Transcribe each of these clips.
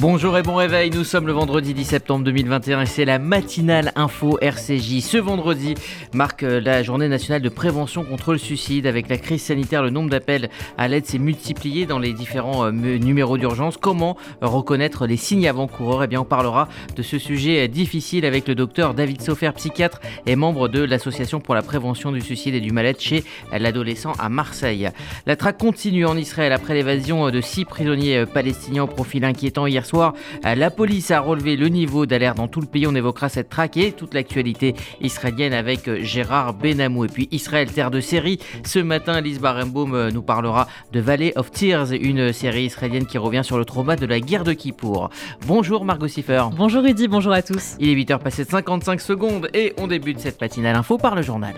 Bonjour et bon réveil, nous sommes le vendredi 10 septembre 2021 et c'est la matinale info RCJ. Ce vendredi marque euh, la journée nationale de prévention contre le suicide. Avec la crise sanitaire, le nombre d'appels à l'aide s'est multiplié dans les différents euh, numéros d'urgence. Comment reconnaître les signes avant-coureurs? Eh bien, on parlera de ce sujet difficile avec le docteur David Sofer, psychiatre et membre de l'Association pour la prévention du suicide et du mal-être chez l'adolescent à Marseille. La traque continue en Israël après l'évasion de six prisonniers euh, palestiniens au profil inquiétant hier soir, la police a relevé le niveau d'alerte dans tout le pays. On évoquera cette traque et toute l'actualité israélienne avec euh, Gérard Benamou. Et puis Israël, terre de série. Ce matin, Lise Barenbaum euh, nous parlera de Valley of Tears, une série israélienne qui revient sur le trauma de la guerre de Kippour. Bonjour Margot Siffer. Bonjour Rudy, bonjour à tous. Il est 8h passé de 55 secondes et on débute cette matinale info par le journal.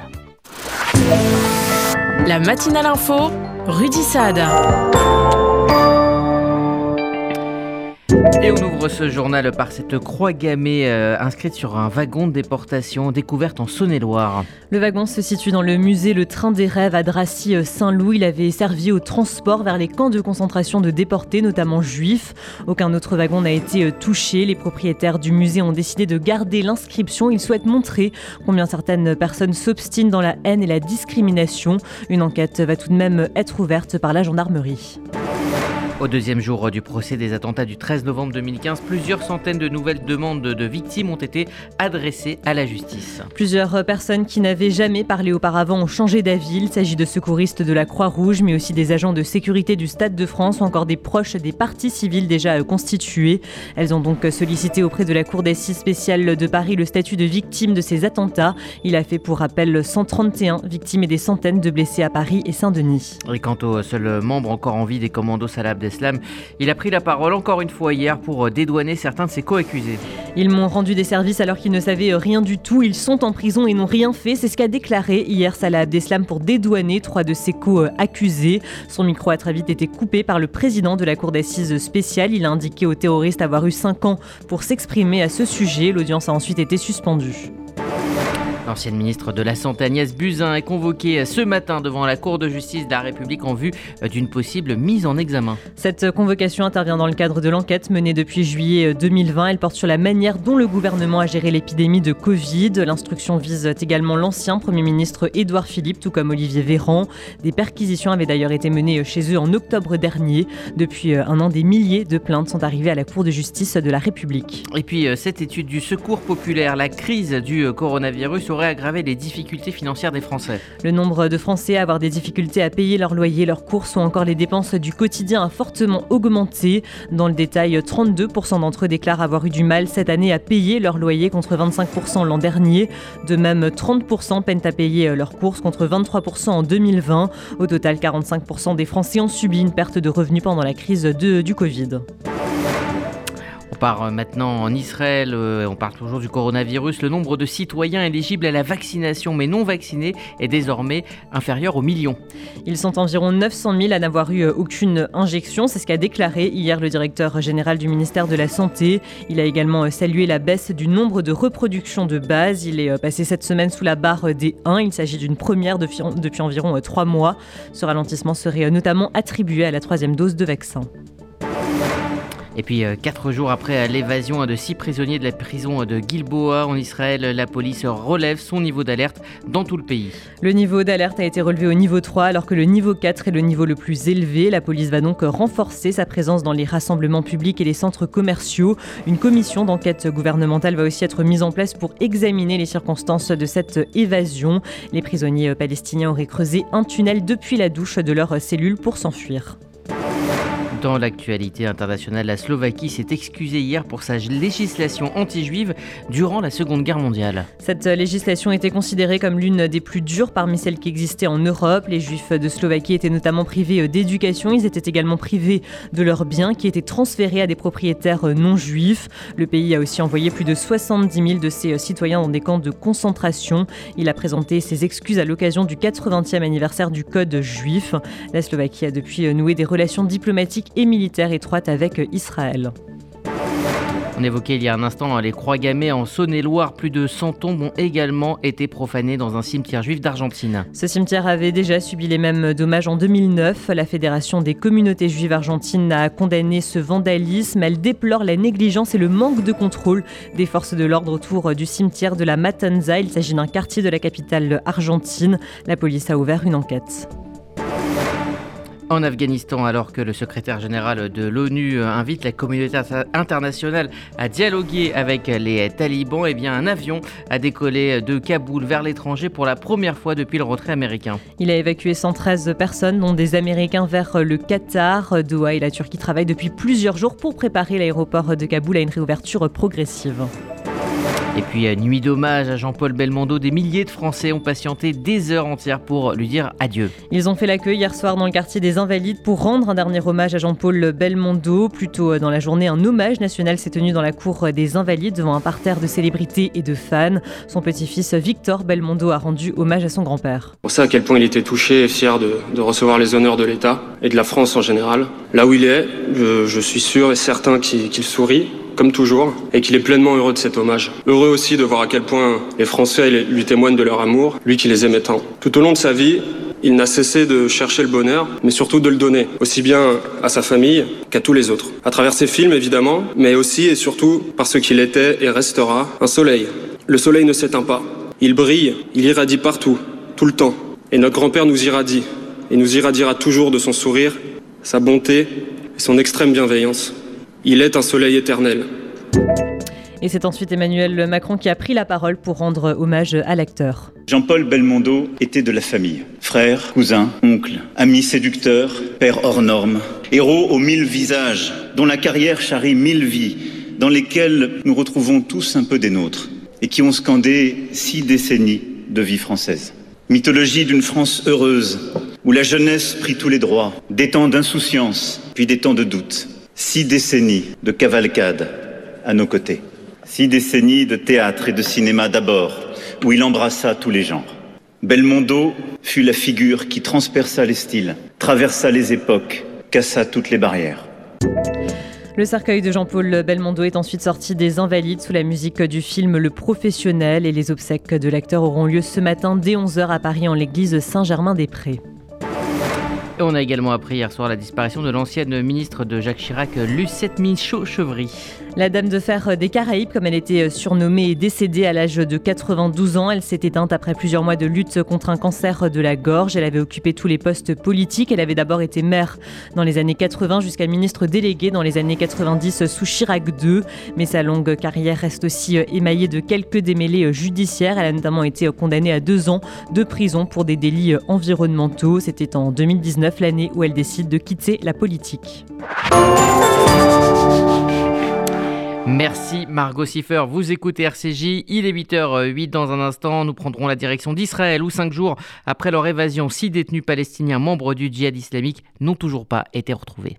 La matinale info, Rudy Saad. Et on ouvre ce journal par cette croix gammée euh, inscrite sur un wagon de déportation découverte en Saône-et-Loire. Le wagon se situe dans le musée Le Train des Rêves à Dracy-Saint-Loup. Il avait servi au transport vers les camps de concentration de déportés, notamment juifs. Aucun autre wagon n'a été euh, touché. Les propriétaires du musée ont décidé de garder l'inscription. Ils souhaitent montrer combien certaines personnes s'obstinent dans la haine et la discrimination. Une enquête va tout de même être ouverte par la gendarmerie. Au deuxième jour du procès des attentats du 13 novembre 2015, plusieurs centaines de nouvelles demandes de victimes ont été adressées à la justice. Plusieurs personnes qui n'avaient jamais parlé auparavant ont changé d'avis. Il s'agit de secouristes de la Croix-Rouge, mais aussi des agents de sécurité du Stade de France ou encore des proches des partis civils déjà constitués. Elles ont donc sollicité auprès de la Cour d'assises spéciale de Paris le statut de victime de ces attentats. Il a fait pour rappel 131 victimes et des centaines de blessés à Paris et Saint-Denis. Et quant au seul membre encore en vie des commandos Il a pris la parole encore une fois hier pour euh, dédouaner certains de ses co-accusés. Ils m'ont rendu des services alors qu'ils ne savaient euh, rien du tout. Ils sont en prison et n'ont rien fait. C'est ce qu'a déclaré hier Salah Abdeslam pour dédouaner trois de ses co-accusés. Son micro a très vite été coupé par le président de la cour d'assises spéciale. Il a indiqué aux terroristes avoir eu cinq ans pour s'exprimer à ce sujet. L'audience a ensuite été suspendue. L'ancienne ministre de la Santé Agnès Buzyn est convoquée ce matin devant la Cour de justice de la République en vue d'une possible mise en examen. Cette convocation intervient dans le cadre de l'enquête menée depuis juillet 2020. Elle porte sur la manière dont le gouvernement a géré l'épidémie de Covid. L'instruction vise également l'ancien Premier ministre Édouard Philippe, tout comme Olivier Véran. Des perquisitions avaient d'ailleurs été menées chez eux en octobre dernier. Depuis un an, des milliers de plaintes sont arrivées à la Cour de justice de la République. Et puis cette étude du secours populaire, la crise du coronavirus aurait aggravé les difficultés financières des Français. Le nombre de Français à avoir des difficultés à payer leur loyer, leurs courses ou encore les dépenses du quotidien a fortement augmenté. Dans le détail, 32% d'entre eux déclarent avoir eu du mal cette année à payer leur loyer contre 25% l'an dernier. De même, 30% peinent à payer leurs courses contre 23% en 2020. Au total, 45% des Français ont subi une perte de revenus pendant la crise du Covid part euh, maintenant en Israël, euh, on parle toujours du coronavirus, le nombre de citoyens éligibles à la vaccination mais non vaccinés est désormais inférieur au million. Ils sont environ 900 000 à n'avoir eu euh, aucune injection, c'est ce qu'a déclaré hier le directeur général du ministère de la Santé. Il a également salué la baisse du nombre de reproductions de base. Il est passé cette semaine sous la barre des 1. Il s'agit d'une première depuis environ 3 mois. Ce ralentissement serait notamment attribué à la troisième dose de vaccin. Et puis, euh, quatre jours après l'évasion de six prisonniers de la prison de Gilboa en Israël, la police relève son niveau d'alerte dans tout le pays. Le niveau d'alerte a été relevé au niveau 3 alors que le niveau 4 est le niveau le plus élevé. La police va donc renforcer sa présence dans les rassemblements publics et les centres commerciaux. Une commission d'enquête gouvernementale va aussi être mise en place pour examiner les circonstances de cette évasion. Les prisonniers palestiniens auraient creusé un tunnel depuis la douche de leur cellule pour s'enfuir. Dans l'actualité internationale, la Slovaquie s'est excusée hier pour sa législation anti-juive durant la Seconde Guerre mondiale. Cette législation était considérée comme l'une des plus dures parmi celles qui existaient en Europe. Les juifs de Slovaquie étaient notamment privés d'éducation. Ils étaient également privés de leurs biens qui étaient transférés à des propriétaires non juifs. Le pays a aussi envoyé plus de 70 000 de ses citoyens dans des camps de concentration. Il a présenté ses excuses à l'occasion du 80e anniversaire du Code juif. La Slovaquie a depuis noué des relations diplomatiques et militaire étroite avec Israël. On évoquait il y a un instant les croix gammées en Saône-et-Loire. Plus de 100 tombes ont également été profanées dans un cimetière juif d'Argentine. Ce cimetière avait déjà subi les mêmes dommages en 2009. La Fédération des communautés juives argentines a condamné ce vandalisme. Elle déplore la négligence et le manque de contrôle des forces de l'ordre autour du cimetière de la Matanza. Il s'agit d'un quartier de la capitale argentine. La police a ouvert une enquête en Afghanistan alors que le secrétaire général de l'ONU invite la communauté internationale à dialoguer avec les talibans, eh un avion a décollé de Kaboul vers l'étranger pour la première fois depuis le retrait américain. Il a évacué 113 personnes, dont des Américains, vers le Qatar. Doha et la Turquie travaillent depuis plusieurs jours pour préparer l'aéroport de Kaboul à une réouverture progressive. Et puis, euh, nuit d'hommage à Jean-Paul Belmondo, des milliers de Français ont patienté des heures entières pour lui dire adieu. Ils ont fait l'accueil hier soir dans le quartier des Invalides pour rendre un dernier hommage à Jean-Paul Belmondo. Plus tôt euh, dans la journée, un hommage national s'est tenu dans la cour des Invalides devant un parterre de célébrités et de fans. Son petit-fils Victor Belmondo a rendu hommage à son grand-père. On sait à quel point il était touché et fier de, recevoir les honneurs de l'État et de la France en général. Là où il est, je, suis sûr et certain qu'il sourit comme toujours, et qu'il est pleinement heureux de cet hommage. Heureux aussi de voir à quel point les Français lui témoignent de leur amour, lui qui les aimait tant. Tout au long de sa vie, il n'a cessé de chercher le bonheur, mais surtout de le donner, aussi bien à sa famille qu'à tous les autres. À travers ses films, évidemment, mais aussi et surtout parce qu'il était et restera un soleil. Le soleil ne s'éteint pas. Il brille, il irradie partout, tout le temps. Et notre grand-père nous irradie, et nous irradiera toujours de son sourire, sa bonté et son extrême bienveillance. Il est un soleil éternel. Et c'est ensuite Emmanuel Macron qui a pris la parole pour rendre hommage à l'acteur. Jean-Paul Belmondo était de la famille. Frère, cousin, oncle, ami séducteur, père hors norme. Héros aux mille visages, dont la carrière charrie mille vies, dans lesquelles nous retrouvons tous un peu des nôtres, et qui ont scandé six décennies de vie française. Mythologie d'une France heureuse, où la jeunesse prit tous les droits, des temps d'insouciance, puis des temps de doute Six décennies de cavalcade à nos côtés. Six décennies de théâtre et de cinéma d'abord, où il embrassa tous les genres. Belmondo fut la figure qui transperça les styles, traversa les époques, cassa toutes les barrières. Le cercueil de Jean-Paul Belmondo est ensuite sorti des Invalides sous la musique du film Le Professionnel et les obsèques de l'acteur auront lieu ce matin dès 11h à Paris en l'église Saint-Germain-des-Prés on a également appris hier soir la disparition de l'ancienne ministre de Jacques Chirac, Lucette Michaud-Chevry. La Dame de Fer des Caraïbes, comme elle était surnommée, est décédée à l'âge de 92 ans. Elle s'est éteinte après plusieurs mois de lutte contre un cancer de la gorge. Elle avait occupé tous les postes politiques. Elle avait d'abord été maire dans les années 80 jusqu'à ministre déléguée dans les années 90 sous Chirac II. Mais sa longue carrière reste aussi émaillée de quelques démêlés judiciaires. Elle a notamment été condamnée à deux ans de prison pour des délits environnementaux. C'était en 2019 l'année où elle décide de quitter la politique. Merci Margot Siffer, vous écoutez RCJ, il est 8h08 dans un instant, nous prendrons la direction d'Israël où cinq jours après leur évasion, six détenus palestiniens membres du djihad islamique n'ont toujours pas été retrouvés.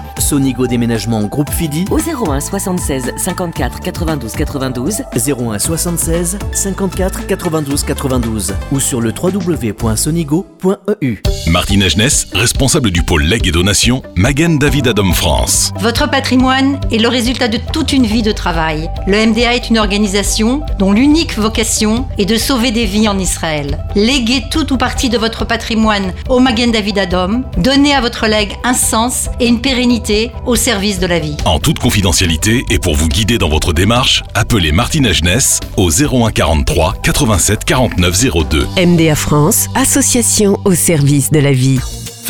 Sonigo Déménagement Groupe Fidi au 01 76 54 92 92 01 76 54 92 92 ou sur le www.sonigo.com Martine Agenès, responsable du pôle legs et donation, Magen David Adam France. Votre patrimoine est le résultat de toute une vie de travail. Le MDA est une organisation dont l'unique vocation est de sauver des vies en Israël. Léguez tout ou partie de votre patrimoine au Magen David Adom. Donnez à votre legs un sens et une pérennité au service de la vie. En toute confidentialité et pour vous guider dans votre démarche, appelez Martine Agenès au 01 43 87 49 02. MDA France, association au service de la vie.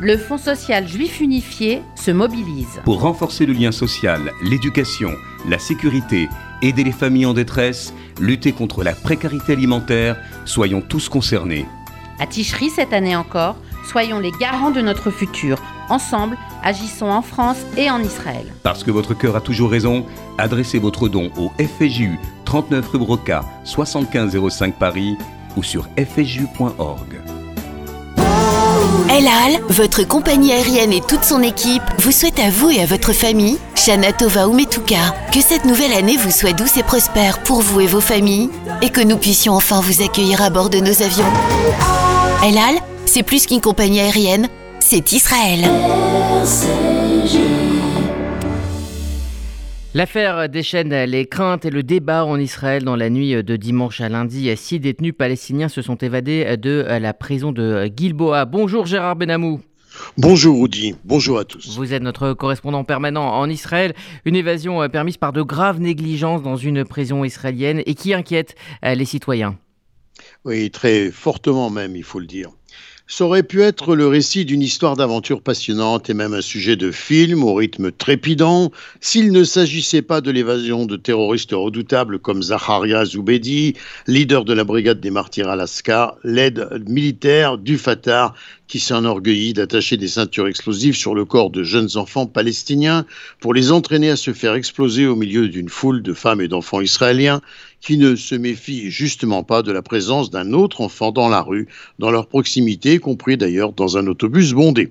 Le Fonds social juif unifié se mobilise. Pour renforcer le lien social, l'éducation, la sécurité, aider les familles en détresse, lutter contre la précarité alimentaire, soyons tous concernés. À Ticherie cette année encore, soyons les garants de notre futur. Ensemble, agissons en France et en Israël. Parce que votre cœur a toujours raison, adressez votre don au FJU 39 rue Broca 7505 Paris ou sur fju.org. El Al, votre compagnie aérienne et toute son équipe vous souhaitent à vous et à votre famille, Shana Tova ou Metuka, que cette nouvelle année vous soit douce et prospère pour vous et vos familles et que nous puissions enfin vous accueillir à bord de nos avions. El Al, c'est plus qu'une compagnie aérienne, c'est Israël. L'affaire déchaîne les craintes et le débat en Israël dans la nuit de dimanche à lundi. Six détenus palestiniens se sont évadés de la prison de Gilboa. Bonjour Gérard Benamou. Bonjour Rudy, bonjour à tous. Vous êtes notre correspondant permanent en Israël. Une évasion permise par de graves négligences dans une prison israélienne et qui inquiète les citoyens. Oui, très fortement même, il faut le dire. Ça aurait pu être le récit d'une histoire d'aventure passionnante et même un sujet de film au rythme trépidant. S'il ne s'agissait pas de l'évasion de terroristes redoutables comme Zaharia Zoubedi, leader de la brigade des martyrs Alaska, l'aide militaire du Fatah qui s'enorgueillit d'attacher des ceintures explosives sur le corps de jeunes enfants palestiniens pour les entraîner à se faire exploser au milieu d'une foule de femmes et d'enfants israéliens qui ne se méfient justement pas de la présence d'un autre enfant dans la rue, dans leur proximité, compris d'ailleurs dans un autobus bondé.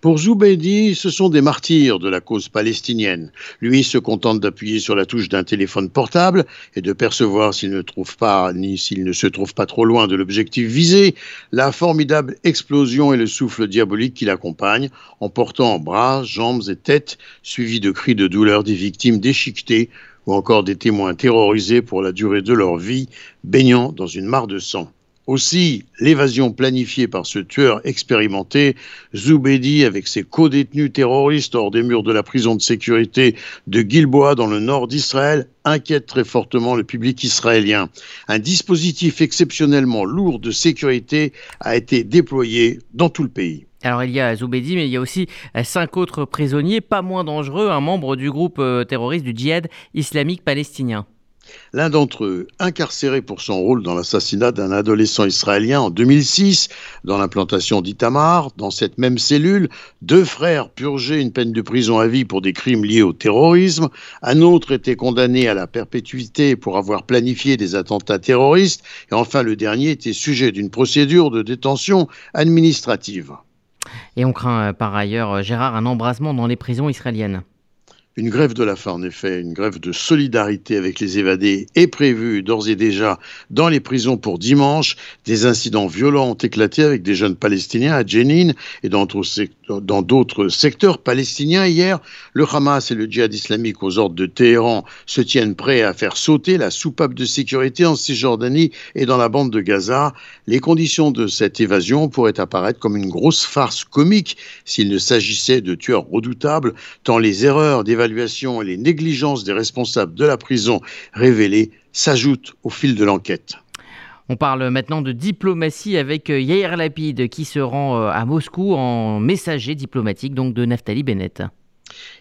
Pour Zoubeidi, ce sont des martyrs de la cause palestinienne. Lui se contente d'appuyer sur la touche d'un téléphone portable et de percevoir s'il ne trouve pas, ni s'il ne se trouve pas trop loin de l'objectif visé, la formidable explosion le souffle diabolique qui l'accompagne, en portant bras, jambes et têtes, suivis de cris de douleur des victimes déchiquetées ou encore des témoins terrorisés pour la durée de leur vie, baignant dans une mare de sang. Aussi, l'évasion planifiée par ce tueur expérimenté, Zoubedi, avec ses co-détenus terroristes hors des murs de la prison de sécurité de Gilboa dans le nord d'Israël, inquiète très fortement le public israélien. Un dispositif exceptionnellement lourd de sécurité a été déployé dans tout le pays. Alors il y a Zoubedi, mais il y a aussi cinq autres prisonniers, pas moins dangereux, un membre du groupe terroriste du djihad islamique palestinien. L'un d'entre eux, incarcéré pour son rôle dans l'assassinat d'un adolescent israélien en 2006, dans l'implantation d'Itamar, dans cette même cellule, deux frères purgeaient une peine de prison à vie pour des crimes liés au terrorisme, un autre était condamné à la perpétuité pour avoir planifié des attentats terroristes, et enfin le dernier était sujet d'une procédure de détention administrative. Et on craint par ailleurs, Gérard, un embrasement dans les prisons israéliennes. Une grève de la faim, en effet, une grève de solidarité avec les évadés est prévue d'ores et déjà dans les prisons pour dimanche. Des incidents violents ont éclaté avec des jeunes palestiniens à Jenin et dans d'autres secteurs palestiniens. Hier, le Hamas et le djihad islamique aux ordres de Téhéran se tiennent prêts à faire sauter la soupape de sécurité en Cisjordanie et dans la bande de Gaza. Les conditions de cette évasion pourraient apparaître comme une grosse farce comique s'il ne s'agissait de tueurs redoutables, tant les erreurs d'évaluation et les négligences des responsables de la prison révélées s'ajoutent au fil de l'enquête. On parle maintenant de diplomatie avec Yair Lapid qui se rend à Moscou en messager diplomatique donc de Naftali Bennett.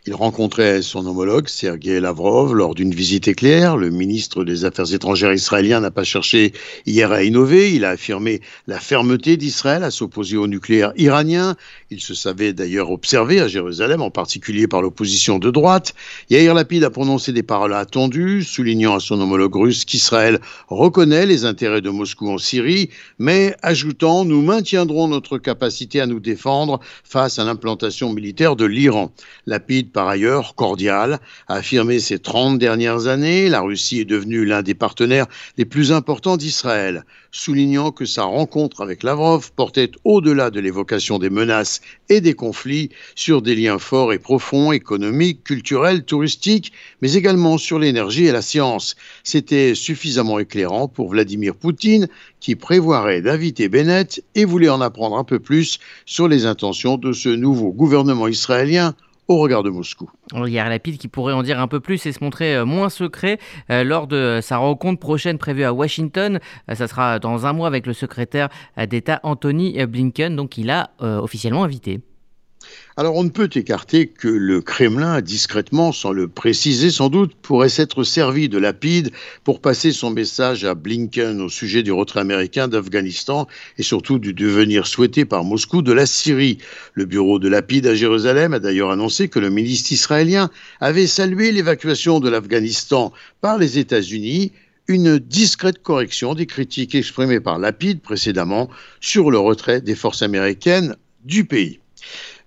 Il rencontrait son homologue, Sergei Lavrov, lors d'une visite éclair. Le ministre des Affaires étrangères israélien n'a pas cherché hier à innover. Il a affirmé la fermeté d'Israël à s'opposer au nucléaire iranien. Il se savait d'ailleurs observé à Jérusalem, en particulier par l'opposition de droite. Yair Lapid a prononcé des paroles attendues, soulignant à son homologue russe qu'Israël reconnaît les intérêts de Moscou en Syrie, mais ajoutant Nous maintiendrons notre capacité à nous défendre face à l'implantation militaire de l'Iran. Lapide, par ailleurs, cordial, a affirmé ces 30 dernières années, la Russie est devenue l'un des partenaires les plus importants d'Israël, soulignant que sa rencontre avec Lavrov portait au-delà de l'évocation des menaces et des conflits sur des liens forts et profonds, économiques, culturels, touristiques, mais également sur l'énergie et la science. C'était suffisamment éclairant pour Vladimir Poutine, qui prévoirait d'inviter Bennett et voulait en apprendre un peu plus sur les intentions de ce nouveau gouvernement israélien au regard de Moscou. Il y a Lapide qui pourrait en dire un peu plus et se montrer euh, moins secret euh, lors de sa rencontre prochaine prévue à Washington. Euh, ça sera dans un mois avec le secrétaire d'État Anthony Blinken, donc il a officiellement invité. Alors on ne peut écarter que le Kremlin, discrètement, sans le préciser sans doute, pourrait s'être servi de Lapide pour passer son message à Blinken au sujet du retrait américain d'Afghanistan et surtout du devenir souhaité par Moscou de la Syrie. Le bureau de Lapide à Jérusalem a d'ailleurs annoncé que le ministre israélien avait salué l'évacuation de l'Afghanistan par les États-Unis une discrète correction des critiques exprimées par Lapide précédemment sur le retrait des forces américaines du pays.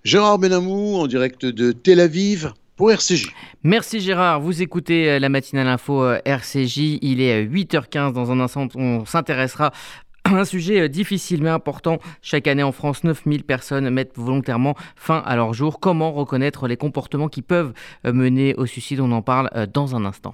Gérard Benamou en direct de Tel Aviv pour RCJ. Merci Gérard, vous écoutez euh, la matinale info euh, RCJ, il est 8h15 dans un instant, on s'intéressera à un sujet euh, difficile mais important. Chaque année en France, 9000 personnes mettent volontairement fin à leur jour. Comment reconnaître les comportements qui peuvent mener au suicide? On en parle dans un instant.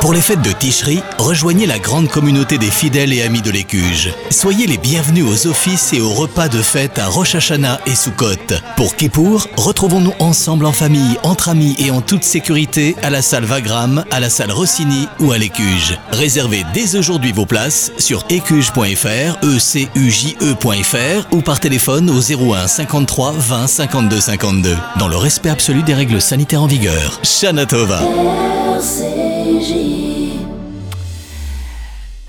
Pour les fêtes de Ticherie, rejoignez la grande communauté des fidèles et amis de l'Écuge. Soyez les bienvenus aux offices et aux repas de fête à Rosh et Sukkot. Pour Kippour, retrouvons-nous ensemble en famille, entre amis et en toute sécurité à la salle Vagram, à la salle Rossini ou à l'Écuge. Réservez dès aujourd'hui vos places sur écuge.fr, ecuje.fr ou par téléphone au 01 53 20 52 52. Dans le respect absolu des règles sanitaires en vigueur. Shanatova.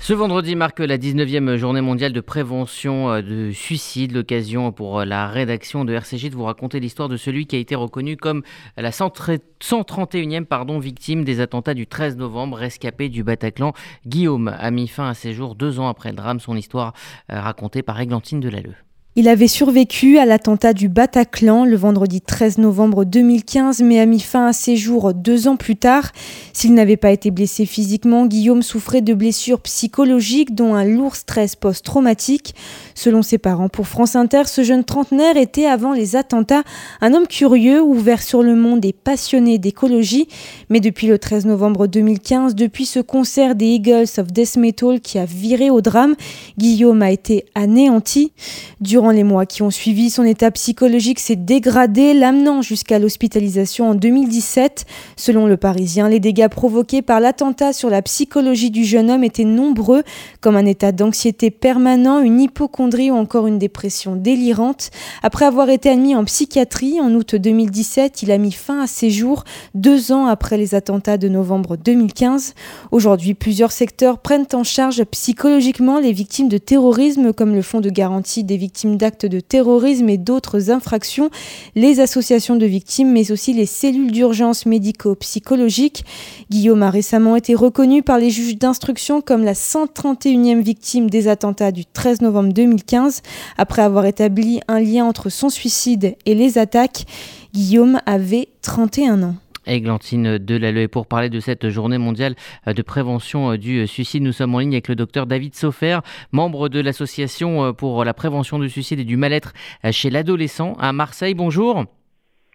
Ce vendredi marque la 19e journée mondiale de prévention euh, de suicide, l'occasion pour euh, la rédaction de RCJ de vous raconter l'histoire de celui qui a été reconnu comme la 131e pardon, victime des attentats du 13 novembre, rescapé du Bataclan. Guillaume a mis fin à ses jours deux ans après le drame, son histoire euh, racontée par Églantine Delalleux. Il avait survécu à l'attentat du Bataclan le vendredi 13 novembre 2015, mais a mis fin à ses jours deux ans plus tard. S'il n'avait pas été blessé physiquement, Guillaume souffrait de blessures psychologiques, dont un lourd stress post-traumatique. Selon ses parents, pour France Inter, ce jeune trentenaire était, avant les attentats, un homme curieux, ouvert sur le monde et passionné d'écologie. Mais depuis le 13 novembre 2015, depuis ce concert des Eagles of Death Metal qui a viré au drame, Guillaume a été anéanti. Durant les mois qui ont suivi, son état psychologique s'est dégradé, l'amenant jusqu'à l'hospitalisation en 2017. Selon le Parisien, les dégâts provoqués par l'attentat sur la psychologie du jeune homme étaient nombreux, comme un état d'anxiété permanent, une hypochondrie ou encore une dépression délirante. Après avoir été admis en psychiatrie en août 2017, il a mis fin à ses jours deux ans après les attentats de novembre 2015. Aujourd'hui, plusieurs secteurs prennent en charge psychologiquement les victimes de terrorisme, comme le Fonds de garantie des victimes d'actes de terrorisme et d'autres infractions, les associations de victimes, mais aussi les cellules d'urgence médico-psychologiques. Guillaume a récemment été reconnu par les juges d'instruction comme la 131e victime des attentats du 13 novembre 2015, après avoir établi un lien entre son suicide et les attaques. Guillaume avait 31 ans. Églantine Delalleux. Et pour parler de cette journée mondiale de prévention du suicide, nous sommes en ligne avec le docteur David Sofer, membre de l'association pour la prévention du suicide et du mal-être chez l'adolescent à Marseille. Bonjour.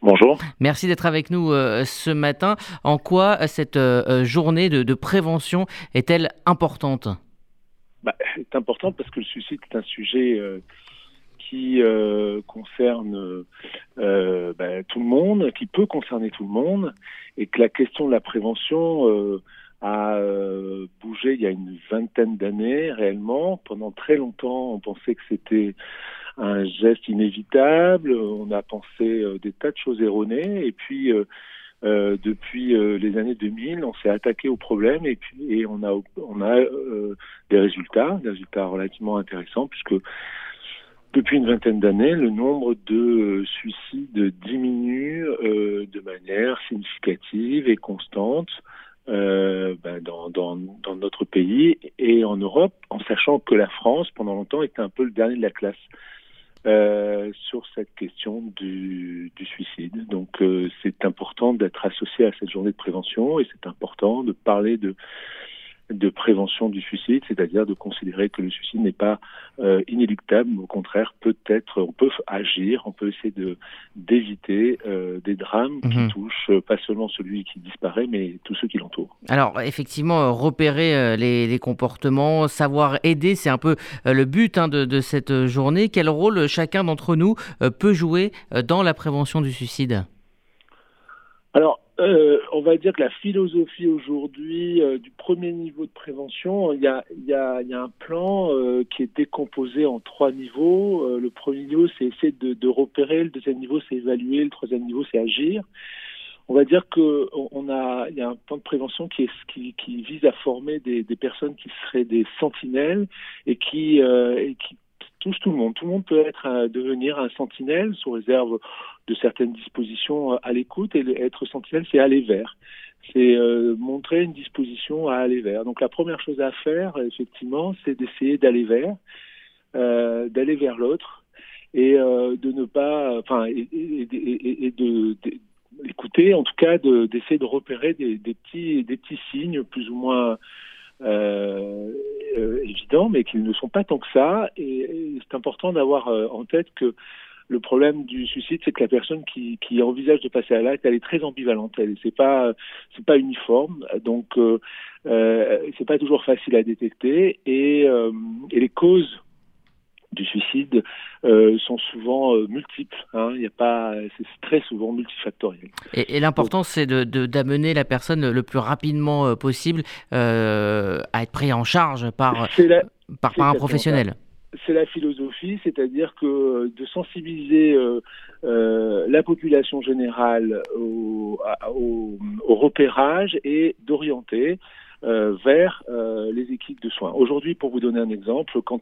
Bonjour. Merci d'être avec nous ce matin. En quoi cette journée de, prévention est-elle importante? Bah, C'est important parce que le suicide est un sujet qui euh, concerne euh, ben, tout le monde, qui peut concerner tout le monde, et que la question de la prévention euh, a bougé il y a une vingtaine d'années réellement. Pendant très longtemps, on pensait que c'était un geste inévitable, on a pensé des tas de choses erronées, et puis depuis les années 2000, on s'est attaqué au problème et puis et on a on a des résultats, des résultats relativement intéressants puisque depuis une vingtaine d'années, le nombre de euh, suicides diminue euh, de manière significative et constante euh, ben, dans, notre pays et en Europe, en sachant que la France, pendant longtemps, était un peu le dernier de la classe sur cette question du, suicide. Donc, c'est important d'être associé à cette journée de prévention et c'est important de parler de de prévention du suicide, c'est-à-dire de considérer que le suicide n'est pas euh, inéluctable, mais au contraire, peut-être, on peut agir, on peut essayer de d'éviter euh, des drames qui mhm. touchent euh, pas seulement celui qui disparaît, mais tous ceux qui l'entourent. Alors, effectivement, repérer les, les, comportements, savoir aider, c'est un peu le but hein, de, de, cette journée. Quel rôle chacun d'entre nous peut jouer dans la prévention du suicide? Alors, euh, on va dire que la philosophie aujourd'hui euh, du premier niveau de prévention, il y a, un plan euh, qui est décomposé en trois niveaux. le premier niveau, c'est essayer de, repérer. Le deuxième niveau, c'est évaluer. Le troisième niveau, c'est agir. On va dire que y a un plan de prévention qui, vise à former des, personnes qui seraient des sentinelles et qui, et qui touche tout le monde. Tout le monde peut devenir un sentinelle sous réserve de certaines dispositions euh, à l'écoute et être sentinelle, c'est aller vers. C'est euh, montrer une disposition à aller vers. Donc la première chose à faire, effectivement, c'est d'essayer d'aller vers, euh, d'aller vers l'autre et euh, de ne pas, enfin, et, et de, écouter, en tout cas, d'essayer de, repérer des, petits, des petits signes plus ou moins évidents, mais qui ne sont pas tant que ça. Et, c'est important d'avoir en tête que le problème du suicide, c'est que la personne qui, qui envisage de passer à l'acte, elle est très ambivalente. Elle, c'est pas, c'est pas uniforme. Donc, euh, euh, c'est pas toujours facile à détecter. Et, euh, et les causes du suicide euh, sont souvent euh, multiples. Hein. Y a pas, c'est très souvent multifactoriel. Et, et l'important, c'est de, d'amener la personne le plus rapidement euh, possible à être pris en charge par, par, par un professionnel c'est la philosophie, c'est-à-dire que de sensibiliser euh, euh, la population générale au, au, au repérage et d'orienter euh, vers les équipes de soins. Aujourd'hui, pour vous donner un exemple, quand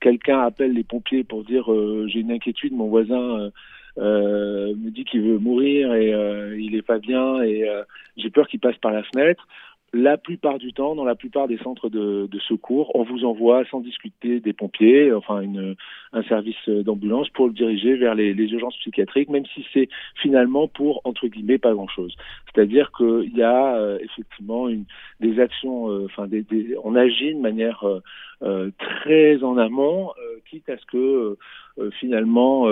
quelqu'un appelle les pompiers pour dire j'ai une inquiétude, mon voisin me dit qu'il veut mourir et il est pas bien et j'ai peur qu'il passe par la fenêtre la plupart du temps, dans la plupart des centres de, de, secours, on vous envoie sans discuter des pompiers, enfin une, un service d'ambulance pour le diriger vers les, les urgences psychiatriques, même si c'est finalement pour entre guillemets pas grand-chose. C'est-à-dire qu'il y a euh, effectivement une, des actions, euh, enfin des, des, on agit de manière euh, euh très en amont, quitte à ce que finalement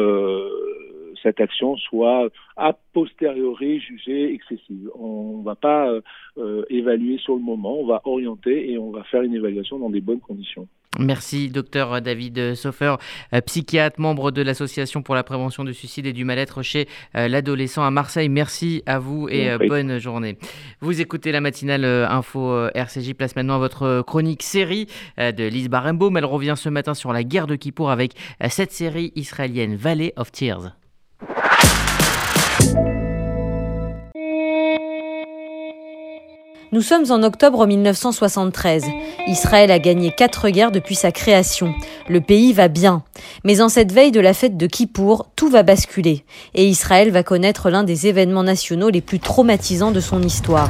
cette action soit a posteriori jugée excessive. On ne va pas euh, euh, évaluer sur le moment, on va orienter et on va faire une évaluation dans des bonnes conditions. Merci, docteur David Soffer, euh, psychiatre, membre de l'Association pour la prévention du suicide et du mal-être chez l'adolescent à Marseille. Merci à vous et bonne journée. Vous écoutez la matinale info RCJ. Place maintenant à votre chronique série de Lise Barembaum. Elle revient ce matin sur la guerre de Kippour avec cette série israélienne Valley of Tears. Nous sommes en octobre 1973. Israël a gagné quatre guerres depuis sa création. Le pays va bien. Mais en cette veille de la fête de Kippour, tout va basculer. Et Israël va connaître l'un des événements nationaux les plus traumatisants de son histoire.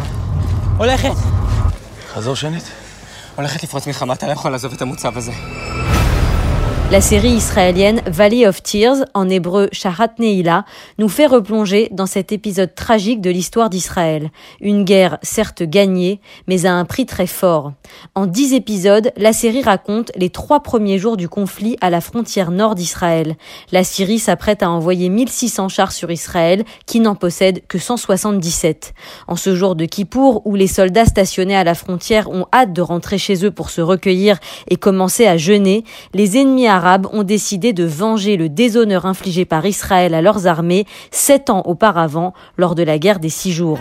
La série israélienne Valley of Tears, en hébreu Shahat Neila, nous fait replonger dans cet épisode tragique de l'histoire d'Israël. Une guerre certes gagnée, mais à un prix très fort. En dix épisodes, la série raconte les trois premiers jours du conflit à la frontière nord d'Israël. La Syrie s'apprête à envoyer 1600 chars sur Israël, qui n'en possède que 177. En ce jour de Kippour, où les soldats stationnés à la frontière ont hâte de rentrer chez eux pour se recueillir et commencer à jeûner, les ennemis ont décidé de venger le déshonneur infligé par Israël à leurs armées sept ans auparavant, lors de la guerre des six jours.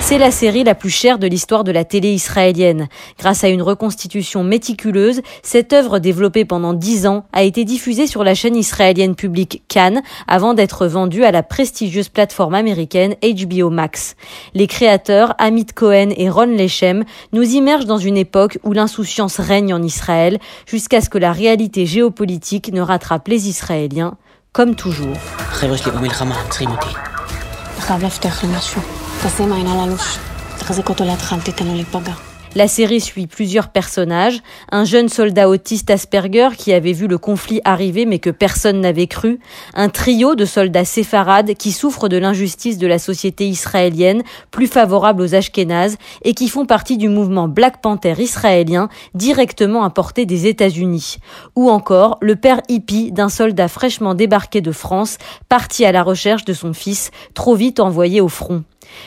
C'est la série la plus chère de l'histoire de la télé israélienne. Grâce à une reconstitution méticuleuse, cette œuvre développée pendant dix ans a été diffusée sur la chaîne israélienne publique Cannes avant d'être vendue à la prestigieuse plateforme américaine HBO Max. Les créateurs Amit Cohen et Ron Lechem nous immergent dans une époque où l'insouciance règne en Israël jusqu'à ce que la réalité géopolitique ne rattrape les Israéliens, comme toujours. La série suit plusieurs personnages. Un jeune soldat autiste Asperger qui avait vu le conflit arriver mais que personne n'avait cru. Un trio de soldats séfarades qui souffrent de l'injustice de la société israélienne, plus favorable aux Ashkénazes, et qui font partie du mouvement Black Panther israélien, directement importé des États-Unis. Ou encore le père hippie d'un soldat fraîchement débarqué de France, parti à la recherche de son fils, trop vite envoyé au front.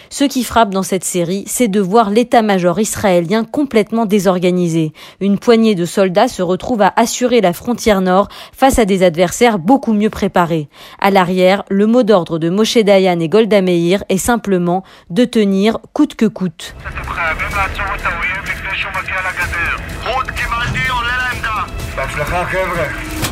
Ce qui frappe dans cette série, c'est de voir l'état-major israélien complètement désorganisé. Une poignée de soldats se retrouve à assurer la frontière nord face à des adversaires beaucoup mieux préparés. À l'arrière, le mot d'ordre de Moshe Dayan et Golda Meir est simplement de tenir coûte que coûte.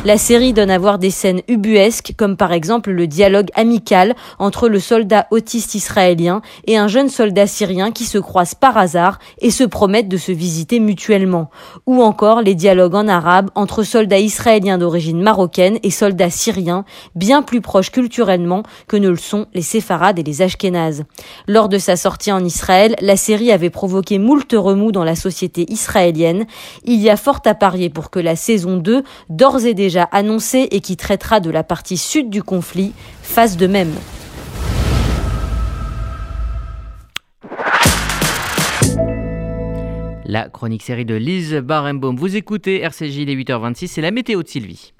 La série donne à voir des scènes ubuesques, comme par exemple le dialogue amical entre le soldat autiste israélien et un jeune soldat syrien qui se croisent par hasard et se promettent de se visiter mutuellement. Ou encore les dialogues en arabe entre soldats israéliens d'origine marocaine et soldats syriens, bien plus proches culturellement que ne le sont les séfarades et les ashkénazes. Lors de sa sortie en Israël, la série avait provoqué moult remous dans la société israélienne. Il y a fort à parier pour que la saison 2, d'ores et déjà annoncée et qui traitera de la partie sud du conflit, fasse de même. La chronique série de Lise Barenbaum. Vous écoutez RCJ les 8h26, c'est la météo de Sylvie.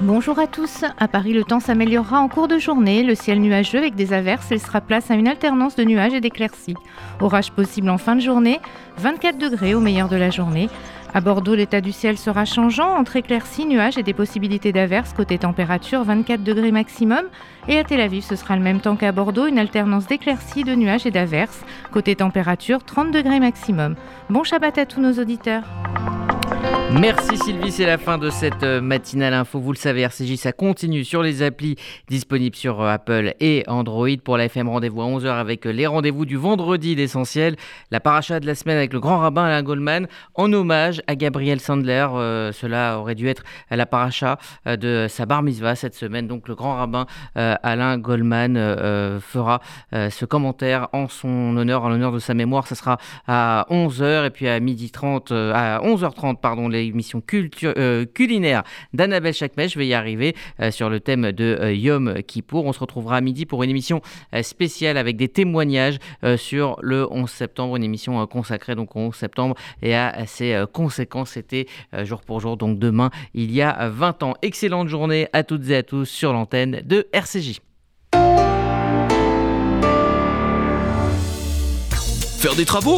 Bonjour à tous. À Paris, le temps s'améliorera en cours de journée. Le ciel nuageux avec des averses laissera place à une alternance de nuages et d'éclaircies. Orage possible en fin de journée, 24 degrés au meilleur de la journée. À Bordeaux, l'état du ciel sera changeant entre éclaircies, nuages et des possibilités d'averses. Côté température, 24 degrés maximum. Et à Tel Aviv, ce sera le même temps qu'à Bordeaux, une alternance d'éclaircies, de nuages et d'averses. Côté température, 30 degrés maximum. Bon Shabbat à tous nos auditeurs. Merci Sylvie, c'est la fin de cette euh, matinale info. Vous le savez, RCJ, ça continue sur les applis disponibles sur euh, Apple et Android. Pour la FM, rendez-vous à 11h avec euh, les rendez-vous du vendredi d'essentiel. La paracha de la semaine avec le grand rabbin Alain Goldman en hommage à Gabriel Sandler. cela aurait dû être la paracha de sa bar mitzvah cette semaine. Donc le grand rabbin Alain Goldman fera ce commentaire en son honneur, en l'honneur de sa mémoire. Ce sera à 11h et puis à 12h30, à 11h30, pardon, l'émission euh, culinaire d'Annabelle Chakmech. Je vais y arriver euh, sur le thème de euh, Yom Kippour. On se retrouvera à midi pour une émission spéciale avec des témoignages sur le 11 septembre, une émission consacrée donc au 11 septembre et à ses conséquences. C'était jour pour jour, donc demain, il y a 20 ans. Excellente journée à toutes et à tous sur l'antenne de RCJ. Faire des travaux?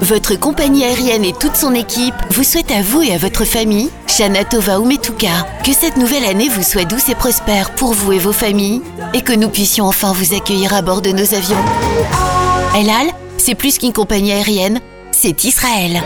Votre compagnie aérienne et toute son équipe vous souhaitent à vous et à votre famille, Shana Tova Umetuka, que cette nouvelle année vous soit douce et prospère pour vous et vos familles, et que nous puissions enfin vous accueillir à bord de nos avions. El Al, c'est plus qu'une compagnie aérienne, c'est Israël.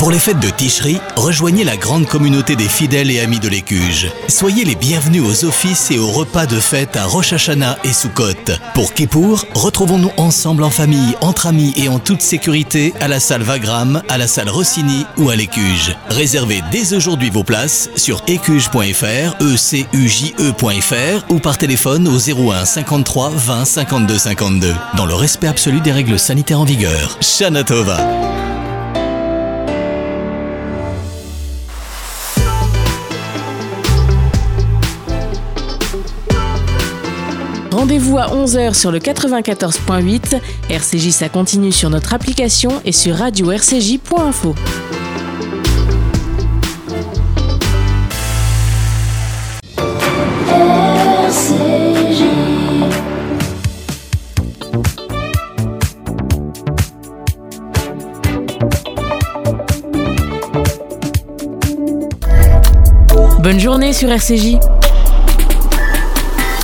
Pour les fêtes de Ticherie, rejoignez la grande communauté des fidèles et amis de l'Écuge. Soyez les bienvenus aux offices et aux repas de fête à Rosh et Sukkot. Pour Kippour, retrouvons-nous ensemble en famille, entre amis et en toute sécurité à la salle Vagram, à la salle Rossini ou à l'Écuge. Réservez dès aujourd'hui vos places sur écuge.fr, ecuje.fr ou par téléphone au 01 53 20 52 52. Dans le respect absolu des règles sanitaires en vigueur. Shana Tova. Rendez-vous à 11h sur le 94.8. RCJ, ça continue sur notre application et sur radio-rcj.info. Bonne journée sur RCJ.